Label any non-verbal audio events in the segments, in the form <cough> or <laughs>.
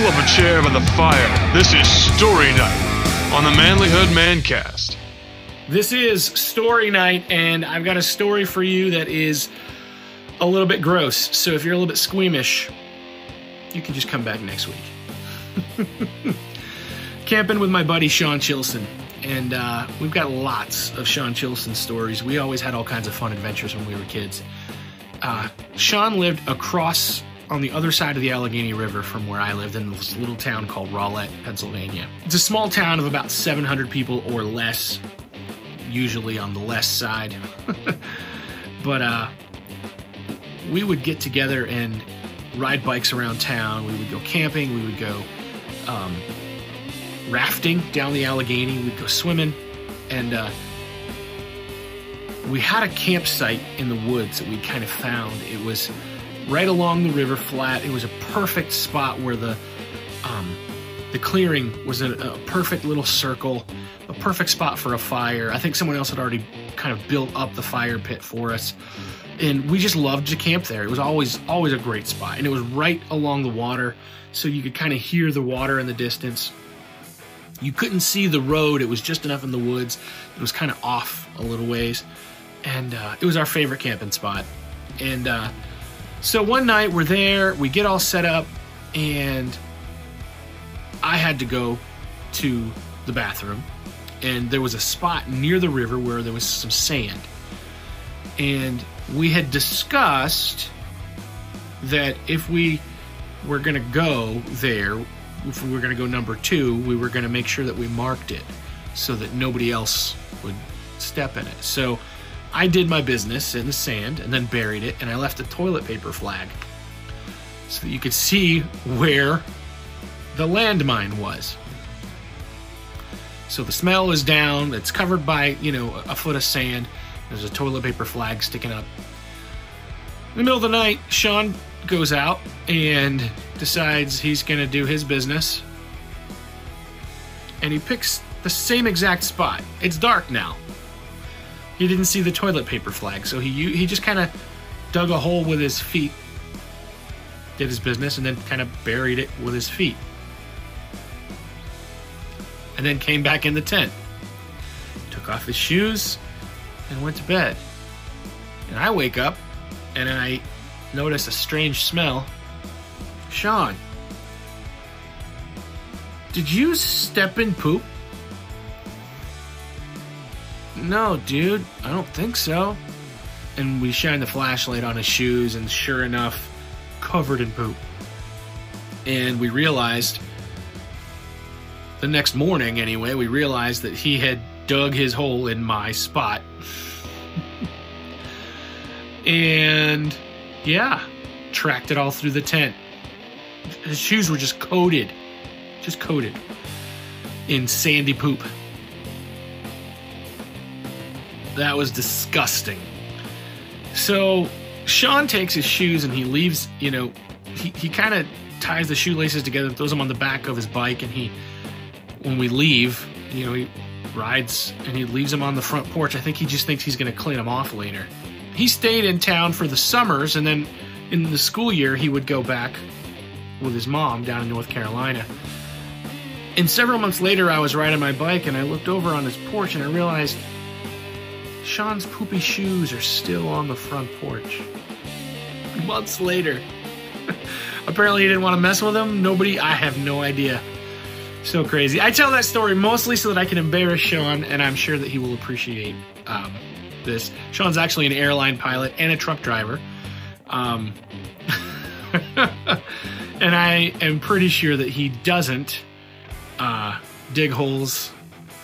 pull up a chair by the fire. This is Story Night on the Manlyhood Mancast. This is story night, and I've got a story for you that is a little bit gross. So if you're a little bit squeamish, you can just come back next week. <laughs> Camping with my buddy Sean Chilson, and uh, we've got lots of Sean Chilson stories. We always had all kinds of fun adventures when we were kids. Uh, Sean lived across on the other side of the Allegheny River from where I lived in this little town called Rowlett, Pennsylvania. It's a small town of about 700 people or less, usually on the less side. <laughs> but uh, we would get together and ride bikes around town. We would go camping. We would go um, rafting down the Allegheny. We'd go swimming. And uh, we had a campsite in the woods that we kind of found. It was right along the river flat. It was a perfect spot where the um, the clearing was a, a perfect little circle, a perfect spot for a fire. I think someone else had already kind of built up the fire pit for us, and we just loved to camp there. It was always always a great spot, and it was right along the water, so you could kind of hear the water in the distance. You couldn't see the road; it was just enough in the woods. It was kind of off a little ways, and uh, it was our favorite camping spot. And uh, so one night we're there, we get all set up, and I had to go to the bathroom, and there was a spot near the river where there was some sand. And we had discussed that if we were going to go there, if we were going to go number two, we were going to make sure that we marked it so that nobody else would step in it. So I did my business in the sand and then buried it, and I left a toilet paper flag so that you could see where the landmine was. So the smell is down, it's covered by, you know, a foot of sand. There's a toilet paper flag sticking up. In the middle of the night, Sean goes out and decides he's going to do his business. And he picks the same exact spot. It's dark now. He didn't see the toilet paper flag, so he he just kind of dug a hole with his feet, did his business, and then kind of buried it with his feet. And then came back in the tent, took off his shoes, and went to bed. And I wake up and I notice a strange smell. Sean, did you step in poop? No, dude, I don't think so. And we shine the flashlight on his shoes, and sure enough, covered in poop. And we realized, the next morning anyway, we realized that he had dug his hole in my spot. <laughs> and yeah, tracked it all through the tent. His shoes were just coated, just coated in sandy poop. That was disgusting. So Sean takes his shoes and he leaves, you know, he, he kind of ties the shoelaces together, throws them on the back of his bike, and he, when we leave, you know, he rides and he leaves them on the front porch. I think he just thinks he's going to clean them off later. He stayed in town for the summers, and then in the school year, he would go back with his mom down in North Carolina. And several months later, I was riding my bike and I looked over on his porch and I realized Sean's poopy shoes are still on the front porch. Months later. <laughs> Apparently, he didn't want to mess with them. Nobody, I have no idea. So crazy. I tell that story mostly so that I can embarrass Sean, and I'm sure that he will appreciate um, this. Sean's actually an airline pilot and a truck driver. Um, <laughs> and I am pretty sure that he doesn't uh, dig holes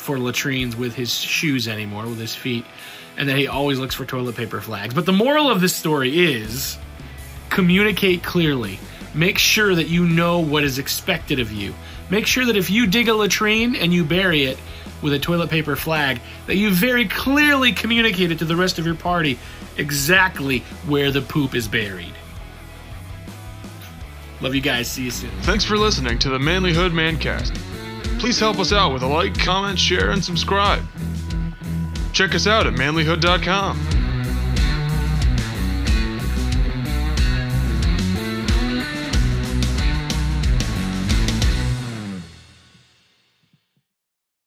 for latrines with his shoes anymore, with his feet, and that he always looks for toilet paper flags. But the moral of this story is communicate clearly. Make sure that you know what is expected of you. Make sure that if you dig a latrine and you bury it with a toilet paper flag, that you very clearly communicated to the rest of your party exactly where the poop is buried. Love you guys. See you soon. Thanks for listening to the Manly Manlyhood Mancast. Please help us out with a like, comment, share, and subscribe. Check us out at manlyhood.com.